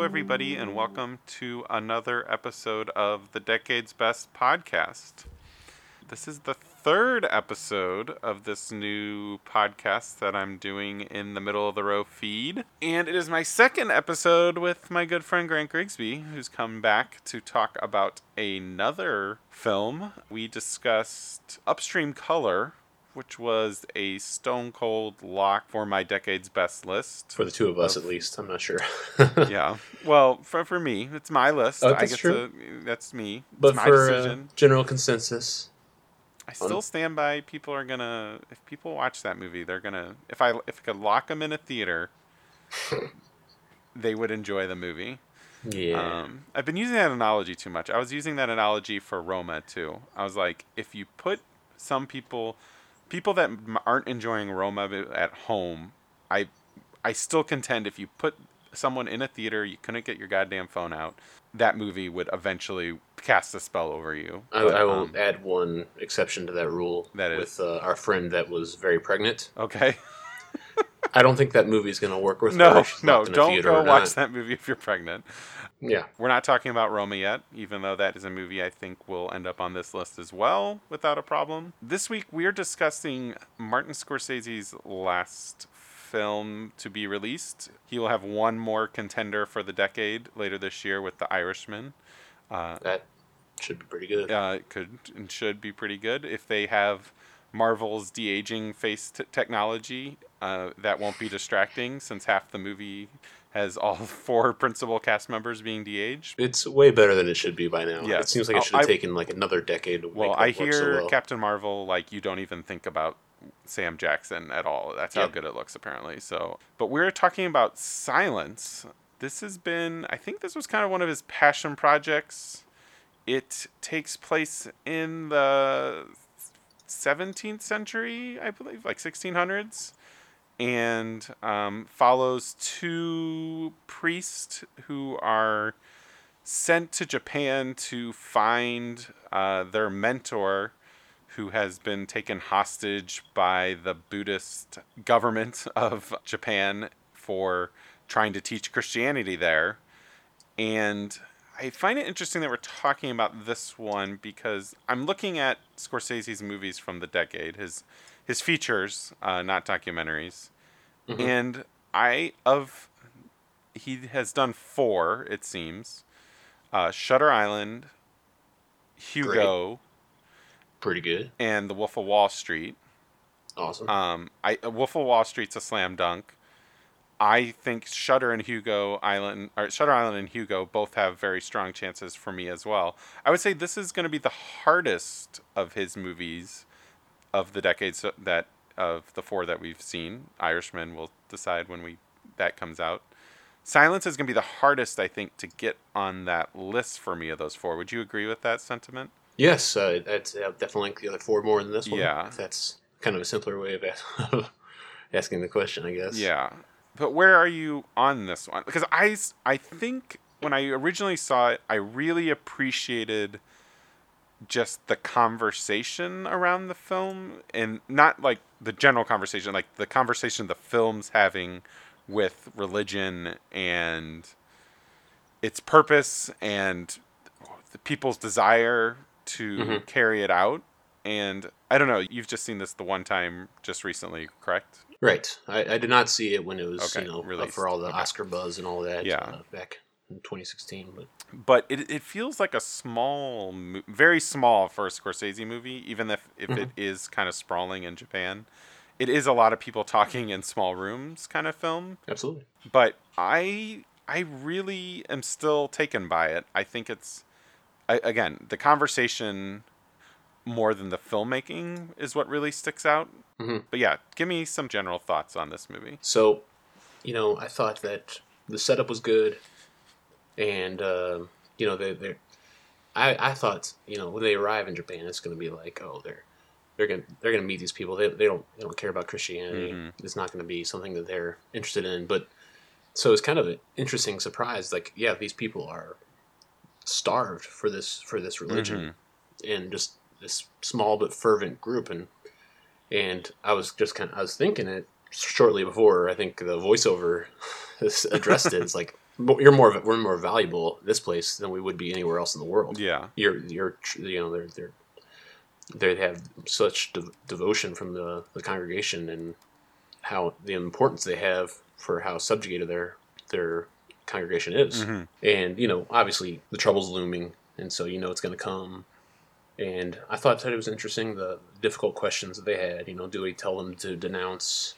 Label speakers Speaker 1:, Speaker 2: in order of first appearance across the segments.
Speaker 1: Hello, everybody, and welcome to another episode of the Decade's Best podcast. This is the third episode of this new podcast that I'm doing in the middle of the row feed. And it is my second episode with my good friend Grant Grigsby, who's come back to talk about another film. We discussed Upstream Color, which was a stone cold lock for my decade's best list.
Speaker 2: For the two of us, at least. I'm not sure.
Speaker 1: yeah. Well, for, for me, it's my list.
Speaker 2: Oh,
Speaker 1: I
Speaker 2: that's
Speaker 1: get
Speaker 2: true.
Speaker 1: to. That's me. It's
Speaker 2: but
Speaker 1: my
Speaker 2: for uh, general consensus,
Speaker 1: I still stand by. People are gonna. If people watch that movie, they're gonna. If I if I could lock them in a theater, they would enjoy the movie.
Speaker 2: yeah.
Speaker 1: Um, I've been using that analogy too much. I was using that analogy for Roma too. I was like, if you put some people, people that aren't enjoying Roma at home, I, I still contend if you put someone in a theater, you couldn't get your goddamn phone out, that movie would eventually cast a spell over you.
Speaker 2: I,
Speaker 1: But,
Speaker 2: I will
Speaker 1: um,
Speaker 2: add one exception to that rule.
Speaker 1: That is?
Speaker 2: with uh, our friend that was very pregnant.
Speaker 1: okay.
Speaker 2: I don't think that movie is going to work with her.
Speaker 1: No, no,
Speaker 2: locked in a
Speaker 1: don't go watch that movie if you're pregnant.
Speaker 2: Yeah,
Speaker 1: We're not talking about Roma yet, even though that is a movie I think will end up on this list as well without a problem. This week we're discussing Martin Scorsese's last film to be released. He will have one more contender for the decade later this year with The Irishman. Uh,
Speaker 2: that should be pretty good.
Speaker 1: uh, it could and should be pretty good if they have Marvel's de aging face t- technology. Uh, that won't be distracting since half the movie has all four principal cast members being de aged.
Speaker 2: It's way better than it should be by now.
Speaker 1: Yeah.
Speaker 2: It seems like
Speaker 1: Oh,
Speaker 2: it should have
Speaker 1: I-
Speaker 2: taken like another decade to
Speaker 1: Well,
Speaker 2: make
Speaker 1: I
Speaker 2: work so
Speaker 1: hear
Speaker 2: well.
Speaker 1: Captain Marvel like you don't even think about Sam Jackson at all. That's how
Speaker 2: Yep.
Speaker 1: good it looks apparently. So, but we're talking about Silence. This has been I think this was kind of one of his passion projects. It takes place in the 17th century, I believe, like 1600s, and um, follows two priests who are sent to Japan to find uh, their mentor, who has been taken hostage by the Buddhist government of Japan for trying to teach Christianity there. And I find it interesting that we're talking about this one because I'm looking at Scorsese's movies from the decade, his his features, uh, not documentaries,
Speaker 2: Mhm.
Speaker 1: and I of he has done four, it seems. Uh, Shutter Island, Hugo,
Speaker 2: Pretty good.
Speaker 1: and The Wolf of Wall Street.
Speaker 2: Awesome.
Speaker 1: Um, I uh, Wolf of Wall Street's a slam dunk. I think Shutter and Hugo Island, or Shutter Island and Hugo, both have very strong chances for me as well. I would say this is going to be the hardest of his movies of the decades that of the four that we've seen. Irishman will decide when we that comes out. Silence is going to be the hardest, I think, to get on that list for me of those four. Would you agree with that sentiment?
Speaker 2: yes, uh, that's uh, definitely like the other four more than this one.
Speaker 1: Yeah.
Speaker 2: If that's kind of a simpler way of asking the question, I guess.
Speaker 1: Yeah. But where are you on this one? Because I, I think when I originally saw it, I really appreciated just the conversation around the film and not like the general conversation, like the conversation the film's having with religion and its purpose and the people's desire to
Speaker 2: Mhm.
Speaker 1: carry it out. And I don't know, you've just seen this the one time just recently, correct?
Speaker 2: Right. I, I did not see it when it was,
Speaker 1: Okay,
Speaker 2: you know,
Speaker 1: released.
Speaker 2: for all the
Speaker 1: Okay.
Speaker 2: Oscar buzz and all that.
Speaker 1: Yeah.
Speaker 2: Uh, back in 2016, but
Speaker 1: but it, it feels like a small, very small for a Scorsese movie, even if, if it is kind of sprawling in Japan. It is a lot of people talking in small rooms kind of film,
Speaker 2: absolutely.
Speaker 1: but I I really am still taken by it. I think it's I, again the conversation more than the filmmaking is what really sticks out.
Speaker 2: Mhm.
Speaker 1: But yeah, give me some general thoughts on this movie.
Speaker 2: So, you know, I thought that the setup was good, and uh, you know, they they I I thought you know when they arrive in Japan, it's going to be like, oh, they're they're gonna they're gonna meet these people. They they don't they don't care about Christianity.
Speaker 1: Mhm.
Speaker 2: It's not going to be something that they're interested in. But so it's kind of an interesting surprise. Like, yeah, these people are starved for this for this religion, and just this small but fervent group. And and I was just kind of I was thinking it shortly before I think the voiceover addressed it. It's like you're more we're more valuable this place than we would be anywhere else in the world.
Speaker 1: Yeah.
Speaker 2: You're you're you know they're they're they have such de- devotion from the the congregation and how the importance they have for how subjugated their their congregation is.
Speaker 1: Mm-hmm.
Speaker 2: And you know, obviously the trouble's looming, and so you know it's going to come. And I thought that it was interesting the difficult questions that they had. You know, do we tell them to denounce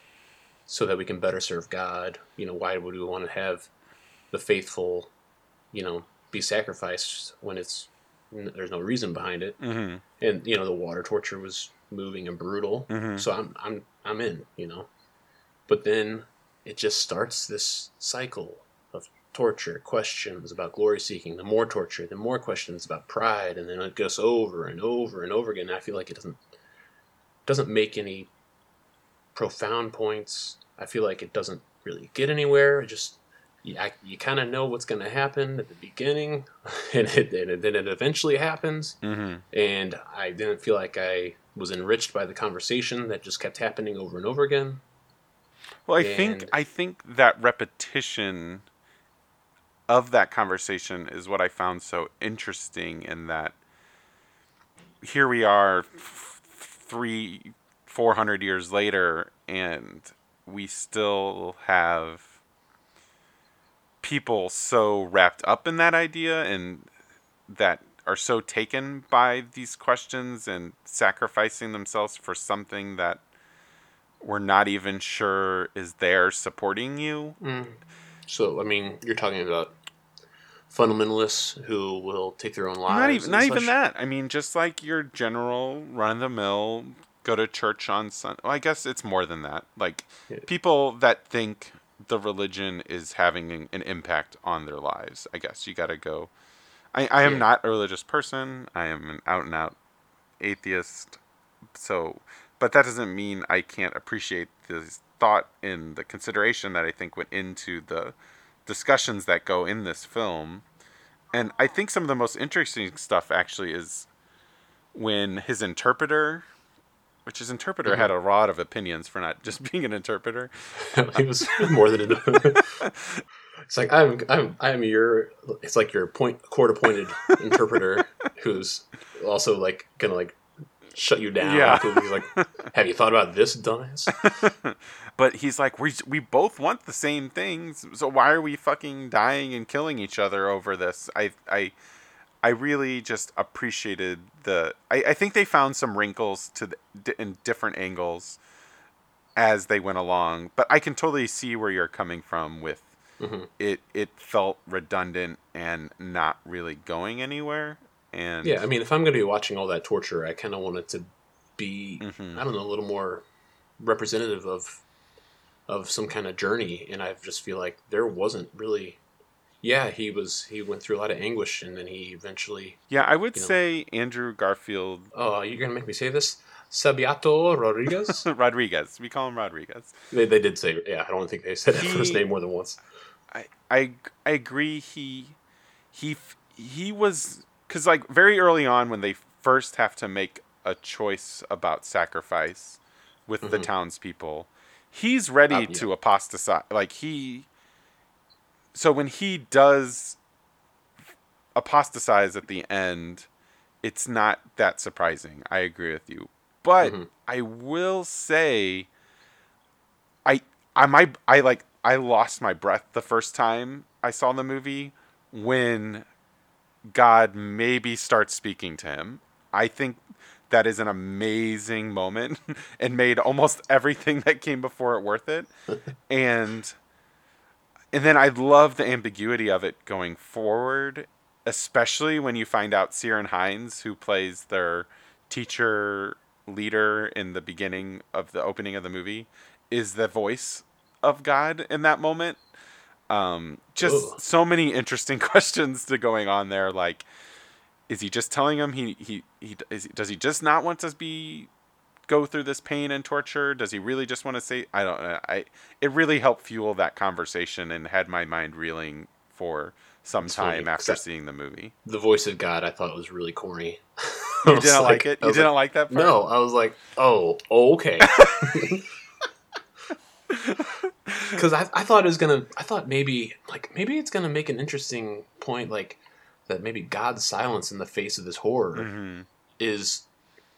Speaker 2: so that we can better serve God? You know, why would we want to have the faithful, you know, be sacrificed when it's there's no reason behind it?
Speaker 1: Mm-hmm.
Speaker 2: And you know, the water torture was moving and brutal.
Speaker 1: Mhm.
Speaker 2: So I'm I'm I'm in. You know, but then it just starts this cycle of torture, questions about glory seeking, the more torture, the more questions about pride, and then it goes over and over and over again. I feel like it doesn't doesn't make any profound points. I feel like it doesn't really get anywhere. It just you, I- you kind of know what's going to happen at the beginning, and, it, and then it eventually happens.
Speaker 1: Mm-hmm.
Speaker 2: And I didn't feel like I was enriched by the conversation that just kept happening over and over again.
Speaker 1: Well, I think I think that repetition of that conversation is what I found so interesting in that here we are f- three, four hundred years later, and we still have people so wrapped up in that idea and that are so taken by these questions and sacrificing themselves for something that we're not even sure is there supporting you. Mm.
Speaker 2: So, I mean, you're talking about fundamentalists who will take their own lives.
Speaker 1: not even not even that. I mean, just like your general run of the mill, go to church on Sunday. Well, I guess it's more than that. Like
Speaker 2: Yeah.
Speaker 1: people that think the religion is having an, an impact on their lives. I guess you got to go. I, I am
Speaker 2: Yeah.
Speaker 1: not a religious person. I am an out and out atheist. So, but that doesn't mean I can't appreciate the thought and the consideration that I think went into the discussions that go in this film. And I think some of the most interesting stuff actually is when his interpreter, which his interpreter
Speaker 2: Mhm.
Speaker 1: had a lot of opinions for not just being an interpreter.
Speaker 2: he was more than enough. it's like I'm, I'm, I'm your. It's like your point court appointed interpreter who's also like gonna like shut you down.
Speaker 1: Yeah.
Speaker 2: He's like, have you thought about this, dumbass?
Speaker 1: But he's like, we we both want the same things, so why are we fucking dying and killing each other over this? I I I really just appreciated the. I, I think they found some wrinkles to the, in different angles as they went along, but I can totally see where you're coming from with
Speaker 2: Mhm.
Speaker 1: it. It felt redundant and not really going anywhere. And
Speaker 2: Yeah, I mean, if I'm going to be watching all that torture, I kind of want it to be,
Speaker 1: Mhm.
Speaker 2: I don't know, a little more representative of of some kind of journey. And I just feel like there wasn't really. Yeah, he was. He went through a lot of anguish, and then he eventually.
Speaker 1: yeah, I would
Speaker 2: you know.
Speaker 1: say Andrew Garfield
Speaker 2: Oh, you're gonna make me say this, Sabiato Rodriguez.
Speaker 1: Rodriguez. We call him Rodriguez.
Speaker 2: they, they did say, yeah. I don't think they said that first name more than once.
Speaker 1: I I I agree. He he he was because like very early on when they first have to make a choice about sacrifice with the
Speaker 2: Mhm.
Speaker 1: townspeople, he's ready
Speaker 2: Uh, yeah.
Speaker 1: to apostatize. Like he. So when he does apostatize at the end, it's not that surprising. I agree with you, but
Speaker 2: Mhm.
Speaker 1: I will say, I I my I like I lost my breath the first time I saw the movie when God maybe starts speaking to him. I think that is an amazing moment and made almost everything that came before it worth it. and and then I love the ambiguity of it going forward, especially when you find out Ciarán Hinds, who plays their teacher leader in the beginning of the opening of the movie, is the voice of God in that moment. Um, just
Speaker 2: Ugh.
Speaker 1: so many interesting questions to going on there. Like, is he just telling him he he he is, does he just not want to be go through this pain and torture? Does he really just want to say? I don't know. I it really helped fuel that conversation and had my mind reeling for some
Speaker 2: funny,
Speaker 1: after seeing the movie.
Speaker 2: The voice of God, I thought was really corny.
Speaker 1: You didn't like, it. You didn't
Speaker 2: like,
Speaker 1: like, that. Part?
Speaker 2: No, I was like, oh, okay. because I, I thought it was gonna. I thought maybe like maybe it's gonna make an interesting point, like that maybe God's silence in the face of this horror
Speaker 1: hmm
Speaker 2: is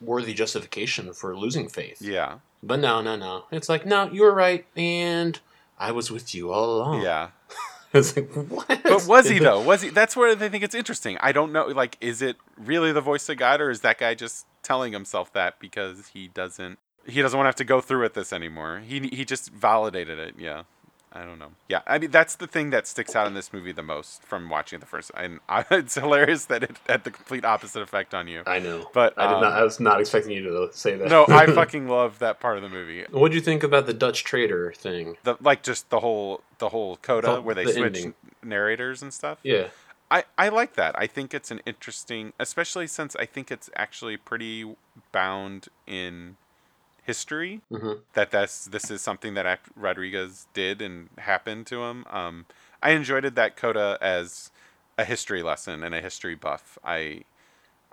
Speaker 2: worthy justification for losing faith.
Speaker 1: Yeah.
Speaker 2: But no, no, no. It's like no, you were right, and I was with you all along.
Speaker 1: Yeah.
Speaker 2: it's like what?
Speaker 1: But was he though? Was he? That's where they think it's interesting. I don't know. Like, is it really the voice of God, or is that guy just telling himself that because he doesn't he doesn't want to have to go through with this anymore? He he just validated it. Yeah. I don't know. Yeah, I mean that's the thing that sticks out in this movie the most from watching it the first. And I, it's hilarious that it had the complete opposite effect on you.
Speaker 2: I know,
Speaker 1: But,
Speaker 2: I did not.
Speaker 1: um,
Speaker 2: I was not expecting you to say that.
Speaker 1: No, I fucking love that part of the movie.
Speaker 2: what do you think about the Dutch trader thing?
Speaker 1: The like just the whole the whole coda
Speaker 2: The-
Speaker 1: where they
Speaker 2: the
Speaker 1: switch
Speaker 2: ending.
Speaker 1: narrators and stuff.
Speaker 2: Yeah,
Speaker 1: I, I like that. I think it's an interesting, especially since I think it's actually pretty bound in history
Speaker 2: hmm
Speaker 1: that that's this is something that Rodriguez did and happened to him. Um, I enjoyed it that coda as a history lesson and a history buff. I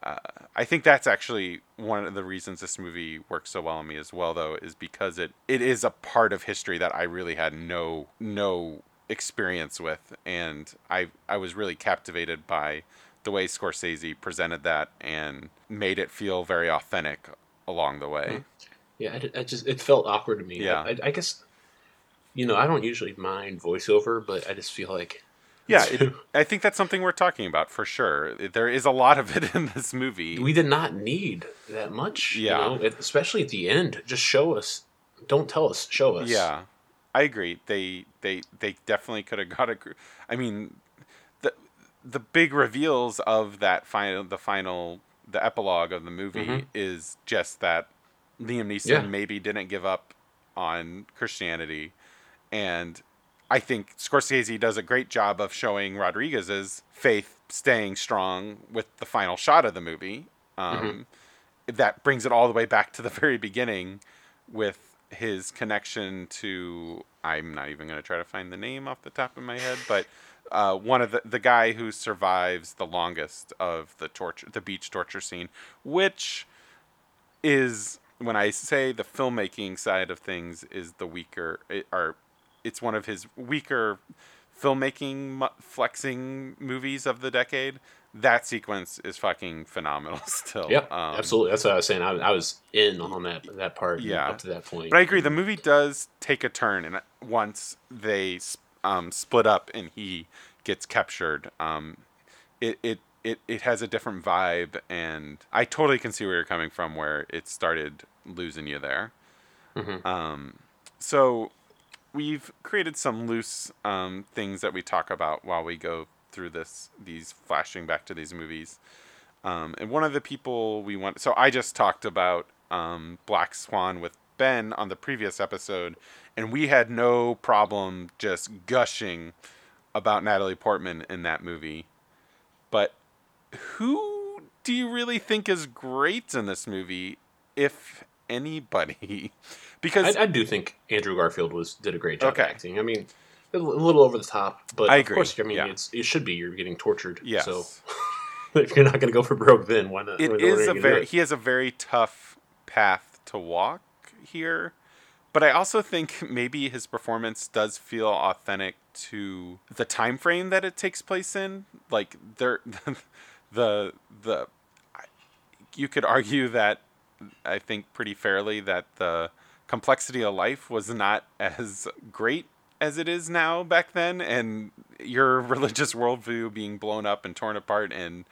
Speaker 1: uh, I think that's actually one of the reasons this movie works so well on me as well, though, is because it, it is a part of history that I really had no no experience with, and I I was really captivated by the way Scorsese presented that and made it feel very authentic along the way.
Speaker 2: Yeah. I just it felt awkward to me.
Speaker 1: Yeah.
Speaker 2: I, I guess you know I don't usually mind voiceover, but I just feel like
Speaker 1: Yeah, it, I think that's something we're talking about for sure. There is a lot of it in this movie.
Speaker 2: we did not need that much.
Speaker 1: Yeah.
Speaker 2: you know? Especially at the end. Just show us. Don't tell us. Show us.
Speaker 1: Yeah, I agree. They they they definitely could have got a. I mean, the the big reveals of that final the final the epilogue of the movie
Speaker 2: Mhm.
Speaker 1: is just that Liam Neeson
Speaker 2: Yeah.
Speaker 1: maybe didn't give up on Christianity, and I think Scorsese does a great job of showing Rodriguez's faith staying strong with the final shot of the movie. Um, That brings it all the way back to the very beginning with his connection to I'm not even going to try to find the name off the top of my head, but uh, one of the the guy who survives the longest of the torture the beach torture scene, which is when I say the filmmaking side of things is the weaker it, or it's one of his weaker filmmaking mu- flexing movies of the decade. That sequence is fucking phenomenal still.
Speaker 2: Yeah,
Speaker 1: Um,
Speaker 2: absolutely. That's what I was saying. I, I was in on that that part.
Speaker 1: Yeah.
Speaker 2: up to that point.
Speaker 1: But I agree. The movie does take a turn, and once they um, split up and he gets captured, um, it, it it it has a different vibe, and I totally can see where you're coming from, where it started losing you there.
Speaker 2: Mhm.
Speaker 1: Um, so we've created some loose um, things that we talk about while we go through this these flashing back to these movies. Um, and one of the people we want, so I just talked about um, Black Swan with Ben on the previous episode, and we had no problem just gushing about Natalie Portman in that movie. But who do you really think is great in this movie, if anybody? because
Speaker 2: I, I do think Andrew Garfield was did a great job
Speaker 1: Okay.
Speaker 2: acting. I mean, a little over the top, but
Speaker 1: I
Speaker 2: of
Speaker 1: agree,
Speaker 2: course, I mean,
Speaker 1: yeah.
Speaker 2: it's it should be. You're getting tortured.
Speaker 1: yes,
Speaker 2: So if you're not going to go for broke, then why not?
Speaker 1: it is a very he has a very tough path to walk here but i also think maybe his performance does feel authentic to the time frame that it takes place in like there the the you could argue that i think pretty fairly that the complexity of life was not as great as it is now back then and your religious worldview being blown up and torn apart and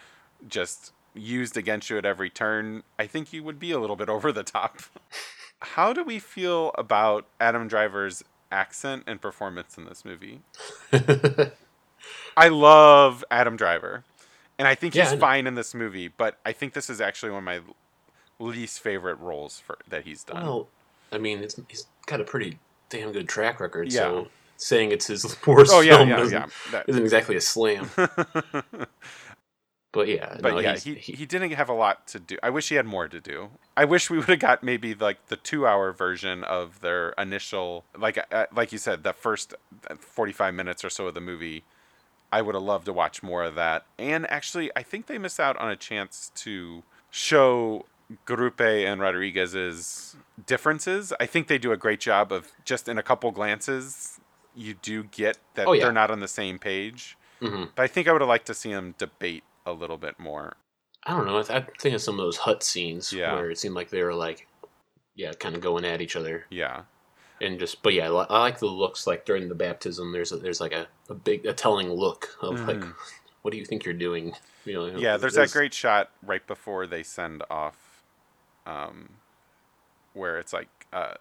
Speaker 1: just used against you at every turn, I think you would be a little bit over the top. How do we feel about Adam Driver's accent and performance in this movie? I love Adam Driver, and I think he's fine in this movie. But I think this is actually one of my least favorite roles for that he's done.
Speaker 2: well, I mean, it's, he's got a pretty damn good track record.
Speaker 1: Yeah.
Speaker 2: So saying it's his worst
Speaker 1: oh yeah,
Speaker 2: film
Speaker 1: yeah,
Speaker 2: doesn't-
Speaker 1: yeah. That-
Speaker 2: isn't exactly a slam. But yeah,
Speaker 1: but
Speaker 2: no,
Speaker 1: yeah,
Speaker 2: he's-
Speaker 1: he, he didn't have a lot to do. I wish he had more to do. I wish we would have got maybe like the two hour version of their initial, like uh, like you said, the first forty five minutes or so of the movie. I would have loved to watch more of that. And actually, I think they missed out on a chance to show Garupe and Rodriguez's differences. I think they do a great job of just in a couple glances you do get that
Speaker 2: Oh, yeah.
Speaker 1: they're not on the same page.
Speaker 2: hmm
Speaker 1: But I think I would have liked to see them debate a little bit more.
Speaker 2: I don't know. I, I think of some of those hut scenes
Speaker 1: Yeah.
Speaker 2: where it seemed like they were like, yeah, kind of going at each other
Speaker 1: Yeah.
Speaker 2: And just. But yeah, I, like the looks. Like during the baptism, there's a, there's like a, a big a telling look of like,
Speaker 1: Mhm.
Speaker 2: what do you think you're doing? You know.
Speaker 1: Yeah, there's that great shot right before they send off, um, where it's like uh,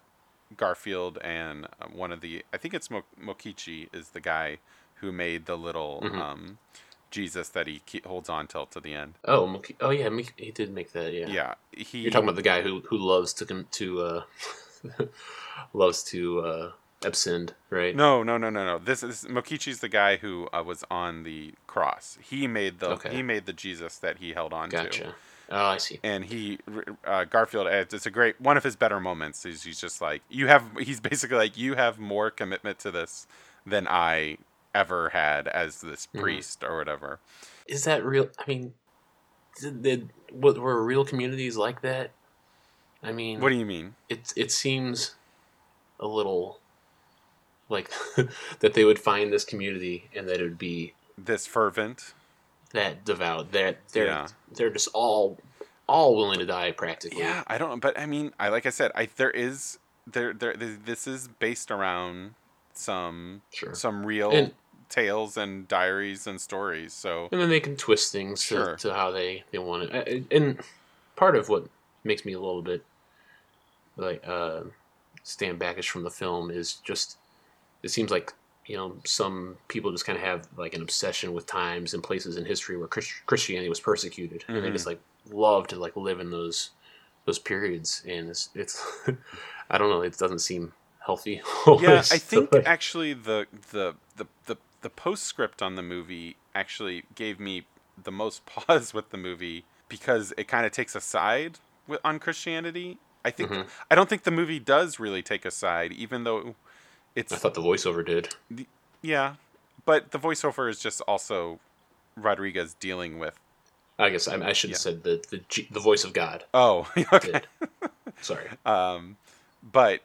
Speaker 1: Garfield and uh, one of the I think it's Mo- Mokichi is the guy who made the little
Speaker 2: Mhm.
Speaker 1: um, Jesus that he holds on till to the end.
Speaker 2: Oh, oh yeah, he did make that. Yeah.
Speaker 1: Yeah, he.
Speaker 2: You're talking about the guy who who loves to to uh, loves to uh, abscond, right?
Speaker 1: No, no, no, no, no. This is Mokichi's the guy who uh, was on the cross. He made the
Speaker 2: Okay.
Speaker 1: he made the Jesus that he held on to.
Speaker 2: Oh, I see.
Speaker 1: and he uh, Garfield it's a great one of his better moments is he's just like you have he's basically like you have more commitment to this than I ever had as this
Speaker 2: Mhm.
Speaker 1: priest or whatever.
Speaker 2: Is that real? I mean, did, did what were real communities like that? I mean,
Speaker 1: What do you mean?
Speaker 2: it it seems a little like that they would find this community and that it would be
Speaker 1: This fervent?
Speaker 2: that devout that they're
Speaker 1: Yeah.
Speaker 2: they're just all all willing to die practically.
Speaker 1: Yeah, I don't but I mean, I like I said, I there is there there this is based around some
Speaker 2: Sure.
Speaker 1: some real
Speaker 2: And-
Speaker 1: tales and diaries and stories. So
Speaker 2: and then they can twist things
Speaker 1: Sure.
Speaker 2: to, to how they they want it. And part of what makes me a little bit like uh, stand backish from the film is just it seems like you know some people just kind of have like an obsession with times and places in history where Christ- Christianity was persecuted, and they
Speaker 1: Mhm.
Speaker 2: just like love to like live in those those periods, and it's it's I don't know, it doesn't seem healthy.
Speaker 1: yeah, I think actually the the the the, the postscript on the movie actually gave me the most pause with the movie because it kind of takes a side with, on Christianity. I think
Speaker 2: Mhm.
Speaker 1: I don't think the movie does really take a side, even though it's
Speaker 2: I thought the voiceover did.
Speaker 1: yeah, but the voiceover is just also Rodriguez dealing with.
Speaker 2: I guess I, I should have
Speaker 1: Yeah.
Speaker 2: said the, the the voice of God.
Speaker 1: Oh, okay.
Speaker 2: Sorry.
Speaker 1: Um, but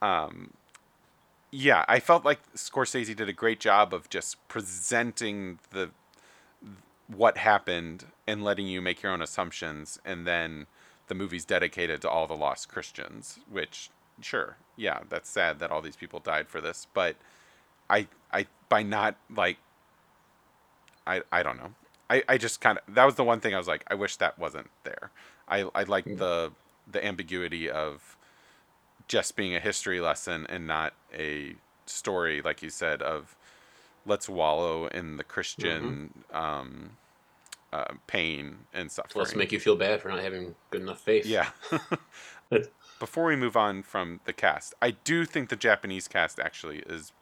Speaker 1: um, yeah, I felt like Scorsese did a great job of just presenting the what happened and letting you make your own assumptions, and then the movie's dedicated to all the lost Christians. Which, sure, yeah, that's sad that all these people died for this, but I, I by not like, I, I don't know. I, I just kind of that was the one thing I was like I wish that wasn't there. I I like
Speaker 2: Mm.
Speaker 1: the the ambiguity of just being a history lesson and not a story like you said of let's wallow in the Christian um, uh, pain and suffering.
Speaker 2: Let's make you feel bad for not having good enough faith.
Speaker 1: Yeah. Before we move on from the cast, I do think the Japanese cast actually is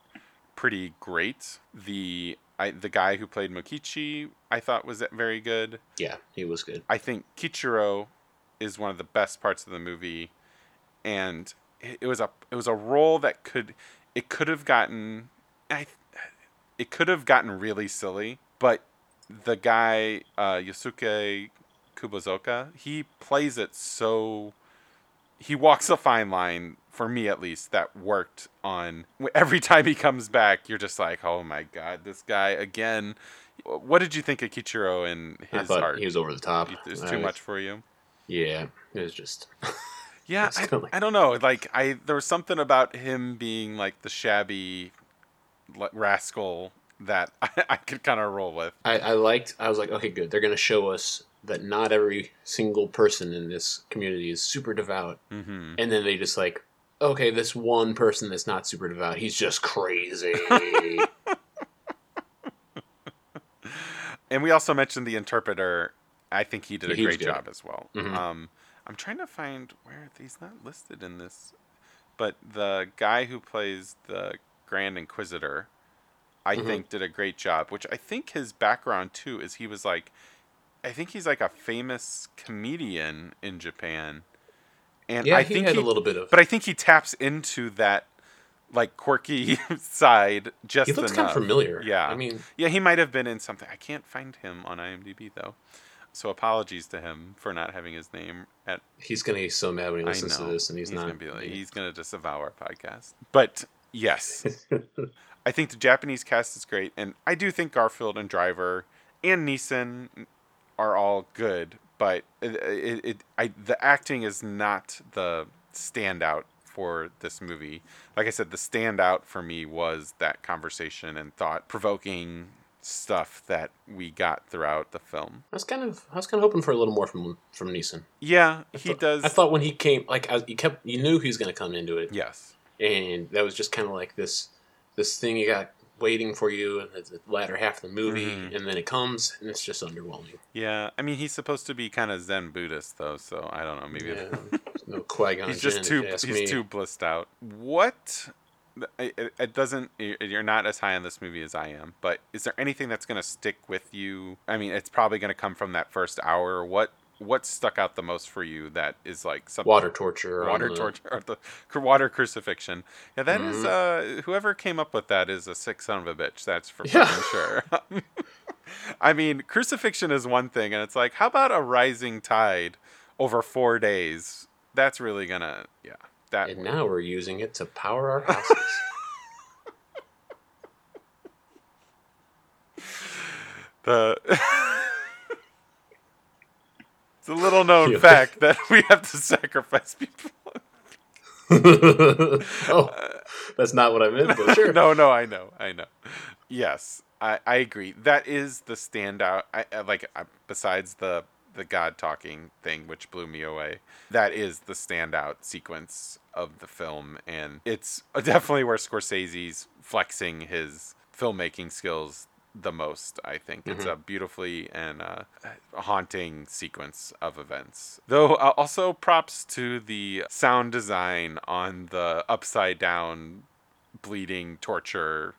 Speaker 1: pretty great. The I, the guy who played Mokichi, I thought was very good.
Speaker 2: Yeah, he was good.
Speaker 1: I think Kichijiro is one of the best parts of the movie, and it, it was a it was a role that could it could have gotten I it could have gotten really silly, but the guy uh, Yosuke Kubozuka he plays it so he walks a fine line for me at least that worked on every time he comes back you're just like oh my god this guy again what did you think of Kichijiro and his art
Speaker 2: he was over the top.
Speaker 1: it's
Speaker 2: I
Speaker 1: too
Speaker 2: was-
Speaker 1: much for you.
Speaker 2: Yeah, it was just.
Speaker 1: Yeah,
Speaker 2: It's
Speaker 1: I, I don't know. Like I, there was something about him being like the shabby like, rascal that I, I could kind of roll with.
Speaker 2: I, I liked. I was like, okay, good. They're gonna show us that not every single person in this community is super devout,
Speaker 1: hmm
Speaker 2: and then they just like, okay, this one person that's not super devout, he's just crazy.
Speaker 1: And we also mentioned the interpreter. I think he did a
Speaker 2: He
Speaker 1: great job as well.
Speaker 2: Mhm.
Speaker 1: Um, I'm trying to find where he's not listed in this, but the guy who plays the Grand Inquisitor, I
Speaker 2: Mhm.
Speaker 1: think did a great job. Which I think his background too is he was like, I think he's like a famous comedian in Japan, and
Speaker 2: yeah,
Speaker 1: I
Speaker 2: he
Speaker 1: think
Speaker 2: had
Speaker 1: he,
Speaker 2: a little bit of.
Speaker 1: but I think he taps into that like quirky side just
Speaker 2: he looks
Speaker 1: enough.
Speaker 2: kind of familiar.
Speaker 1: Yeah.
Speaker 2: I mean,
Speaker 1: Yeah, he might have been in something. I can't find him on IMDb though. So apologies to him for not having his name at.
Speaker 2: he's gonna be so mad when he listens to this, and he's, not.
Speaker 1: gonna be like, he's gonna disavow our podcast. But yes, I think the Japanese cast is great, and I do think Garfield and Driver and Neeson are all good, but it, it, it I the acting is not the standout for this movie. Like I said, the standout for me was that conversation and thought provoking stuff that we got throughout the film.
Speaker 2: I was kind of I was kind of hoping for a little more from from Neeson.
Speaker 1: Yeah,
Speaker 2: I
Speaker 1: he
Speaker 2: thought-
Speaker 1: does.
Speaker 2: I thought when he came, like I, you kept, you knew he was going to come into it,
Speaker 1: yes.
Speaker 2: and that was just kind of like this this thing you got waiting for you in the latter half of the movie,
Speaker 1: Mhm.
Speaker 2: and then it comes, and it's just underwhelming.
Speaker 1: Yeah, I mean he's supposed to be kind of Zen Buddhist though, so I don't know. Maybe
Speaker 2: Yeah, no Qui Gon.
Speaker 1: he's just too he's too blissed out. What? It, it- doesn't. You're not as high on this movie as I am, but is there anything that's gonna stick with you? I mean, it's probably gonna come from that first hour. What what stuck out the most for you? That is like something
Speaker 2: water torture.
Speaker 1: water torture or the water crucifixion. Yeah, that is.
Speaker 2: Mhm.
Speaker 1: Uh, whoever came up with that is a sick son of a bitch. That's for
Speaker 2: Yeah.
Speaker 1: sure. I mean, crucifixion is one thing, and it's like, how about a rising tide over four days? That's really gonna, yeah. That
Speaker 2: And now we're using it to power our houses.
Speaker 1: the. It's a little known fact that we have to sacrifice people.
Speaker 2: oh, that's not what I meant, but sure.
Speaker 1: no, no, I know, I know. Yes, I, I agree. That is the standout. I, I like uh, besides the the God talking thing, which blew me away. That is the standout sequence of the film, and it's definitely where Scorsese's flexing his filmmaking skills the most. I think it's a beautifully and uh, haunting sequence of events. Though uh, also props to the sound design on the upside down bleeding torture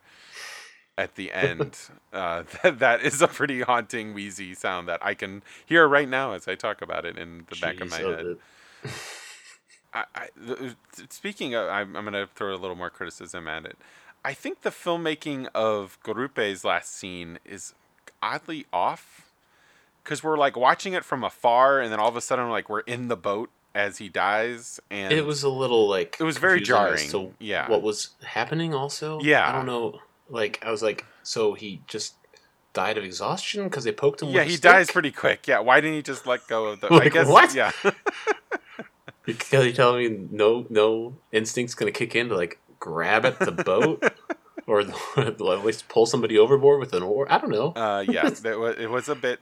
Speaker 1: at the end. uh, that, that is a pretty haunting, wheezy sound that I can hear right now as I talk about it in the back of my
Speaker 2: oh,
Speaker 1: head. I, I, th- speaking of, I'm, I'm going to throw a little more criticism at it. I think the filmmaking of Garupe's last scene is oddly off because we're like watching it from afar, and then all of a sudden, like we're in the boat as he dies, and
Speaker 2: It was a little like
Speaker 1: It was very jarring,
Speaker 2: So
Speaker 1: yeah.
Speaker 2: what was happening? Also,
Speaker 1: Yeah.
Speaker 2: I don't know. Like I was like, so he just died of exhaustion because they poked him.
Speaker 1: yeah, he dies pretty quick. Yeah, why didn't he just let go of the? I guess
Speaker 2: what?
Speaker 1: Yeah,
Speaker 2: Because telling me no, no instinct's gonna kick in to like grab at the boat, or at least pull somebody overboard with an oar. I don't know.
Speaker 1: uh, yeah, was, it was a bit.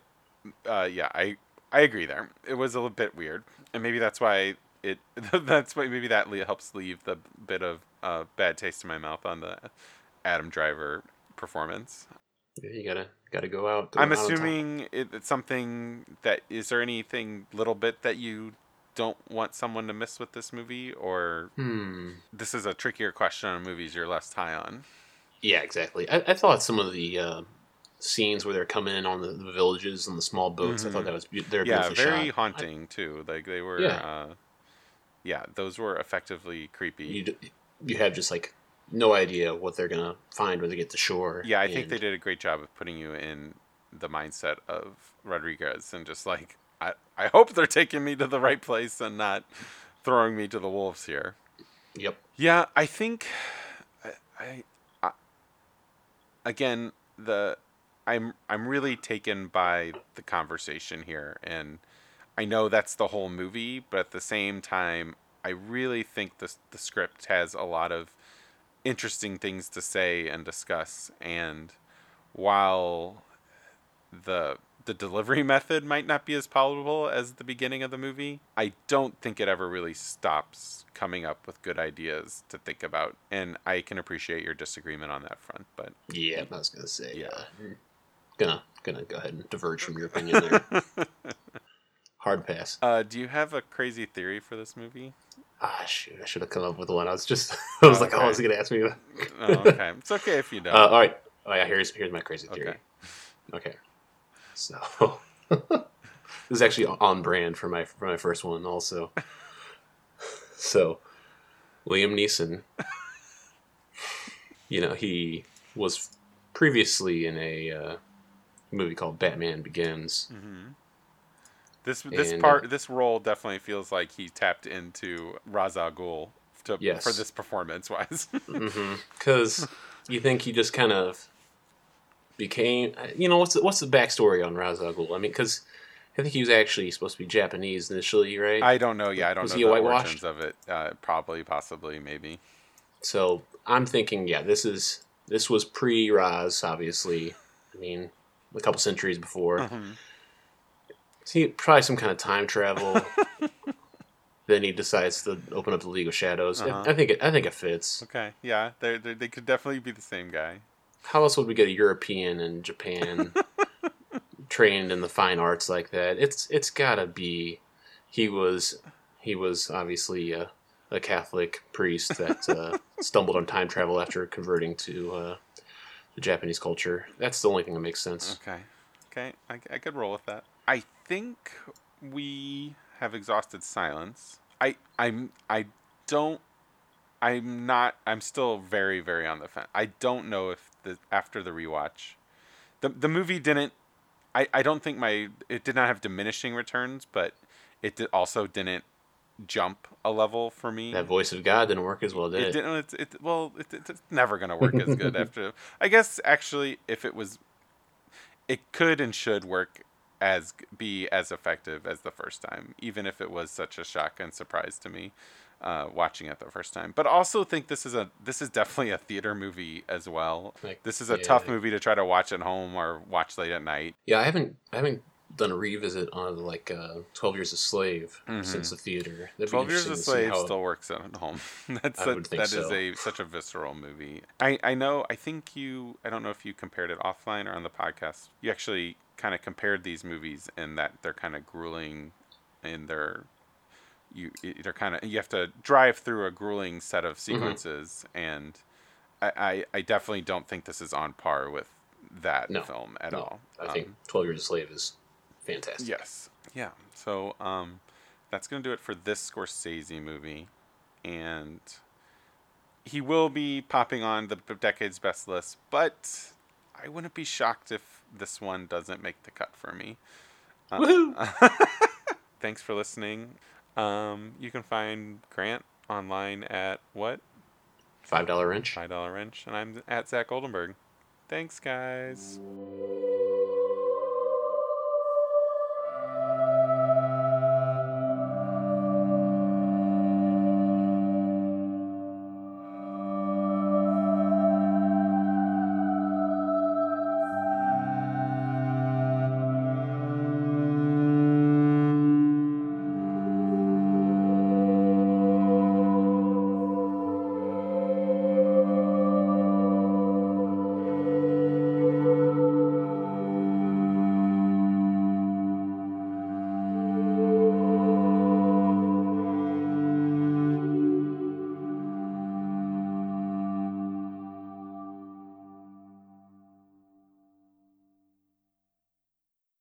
Speaker 1: Uh, yeah, I I agree there. It was a little bit weird, and maybe that's why it. that's why maybe that helps leave the bit of uh, bad taste in my mouth on the Adam Driver performance.
Speaker 2: Yeah, you gotta gotta go out.
Speaker 1: I'm assuming it, it's something that is there anything little bit that you don't want someone to miss with this movie, or
Speaker 2: Hmm.
Speaker 1: this is a trickier question on movies you're less high on.
Speaker 2: Yeah, exactly. I, I thought some of the uh, scenes where they're coming in on the, the villages and the small boats. I thought that was be- they're
Speaker 1: yeah,
Speaker 2: beautifully
Speaker 1: very
Speaker 2: shot.
Speaker 1: haunting too. Like they were.
Speaker 2: Yeah.
Speaker 1: Uh, yeah, those were effectively creepy.
Speaker 2: you d- you have just like no idea what they're gonna find when they get to shore.
Speaker 1: yeah, I think they did a great job of putting you in the mindset of Rodriguez and just like I, I hope they're taking me to the right place and not throwing me to the wolves here.
Speaker 2: Yep.
Speaker 1: Yeah, I think I again the I'm I'm really taken by the conversation here and I know that's the whole movie, but at the same time I really think the the script has a lot of interesting things to say and discuss and while the the delivery method might not be as palatable as the beginning of the movie. I don't think it ever really stops coming up with good ideas to think about, and I can appreciate your disagreement on that front. But
Speaker 2: Yeah, I was gonna say.
Speaker 1: Yeah.
Speaker 2: Uh, gonna gonna go ahead and diverge from your opinion there. Hard pass.
Speaker 1: uh, do you have a crazy theory for this movie?
Speaker 2: Ah, shoot! I should have come up with one. I was just, I was like, oh. I was gonna ask me. Uh,
Speaker 1: Oh, okay, it's okay if you don't.
Speaker 2: all right. Oh yeah. Here's here's my crazy theory.
Speaker 1: Okay.
Speaker 2: Okay. So this is actually on brand for my for my first one also. So Liam Neeson, you know, he was previously in a uh, movie called Batman Begins.
Speaker 1: hmm This this
Speaker 2: And,
Speaker 1: part
Speaker 2: uh,
Speaker 1: this role definitely feels like he tapped into Ra's al Ghul to,
Speaker 2: Yes.
Speaker 1: for this performance wise.
Speaker 2: Because you think he just kind of became? You know, what's the, what's the backstory on Ra's al Ghul? I mean, because I think he was actually supposed to be Japanese initially, right?
Speaker 1: I don't know. Yeah, I don't
Speaker 2: Was
Speaker 1: know
Speaker 2: he
Speaker 1: the
Speaker 2: whitewashed?
Speaker 1: origins of it. Uh, probably, possibly, maybe.
Speaker 2: So I'm thinking, yeah, this is this was pre Ra's, obviously. I mean, a couple centuries before.
Speaker 1: Mhm.
Speaker 2: See, probably some kind of time travel. then he decides to open up the League of Shadows.
Speaker 1: Uh-huh.
Speaker 2: I think it, I think it fits.
Speaker 1: Okay. Yeah, they they could definitely be the same guy.
Speaker 2: How else would we get a European in Japan trained in the fine arts like that? It's it's gotta be. He was he was obviously a, a Catholic priest that uh, stumbled on time travel after converting to uh, the Japanese culture. That's the only thing that makes sense.
Speaker 1: Okay. Okay, I, I could roll with that. I think we have exhausted silence. I I'm I don't I'm not I'm still very very on the fence. I don't know if the after the rewatch the the movie didn't I I don't think my it did not have diminishing returns, but it did, also didn't jump a level for me.
Speaker 2: That voice of God didn't work as well, did
Speaker 1: It
Speaker 2: it?
Speaker 1: didn't. It's, it, well, it, it's never gonna work as good after. I guess actually, if it was, it could and should work as be as effective as the first time, even if it was such a shock and surprise to me uh, watching it the first time. But also think this is a this is definitely a theater movie as well.
Speaker 2: Like,
Speaker 1: This is a
Speaker 2: yeah.
Speaker 1: tough movie to try to watch at home or watch late at night.
Speaker 2: Yeah, I haven't I haven't done a revisit on like uh, Twelve Years a Slave
Speaker 1: Mhm.
Speaker 2: since the theater. That'd
Speaker 1: Twelve Years a
Speaker 2: interesting to see
Speaker 1: Slave still works at home. That's
Speaker 2: I
Speaker 1: a, that is
Speaker 2: so.
Speaker 1: a such a visceral movie. I I know. I think you. I don't know if you compared it offline or on the podcast. You actually kind of compared these movies in that they're kind of grueling in their. You they're kind of you have to drive through a grueling set of
Speaker 2: Mm-hmm.
Speaker 1: sequences, and I, I I definitely don't think this is on par with that
Speaker 2: No,
Speaker 1: film at
Speaker 2: no,
Speaker 1: all.
Speaker 2: I think
Speaker 1: Um,
Speaker 2: Twelve Years a Slave is fantastic.
Speaker 1: Yes. Yeah. So um, that's gonna do it for this Scorsese movie, and he will be popping on the decade's best list. But I wouldn't be shocked if this one doesn't make the cut for me. Uh, Thanks for listening. Um, you can find Grant online at what
Speaker 2: Five dollar wrench.
Speaker 1: five dollar wrench, and I'm at Zach Oldenburg. Thanks, guys.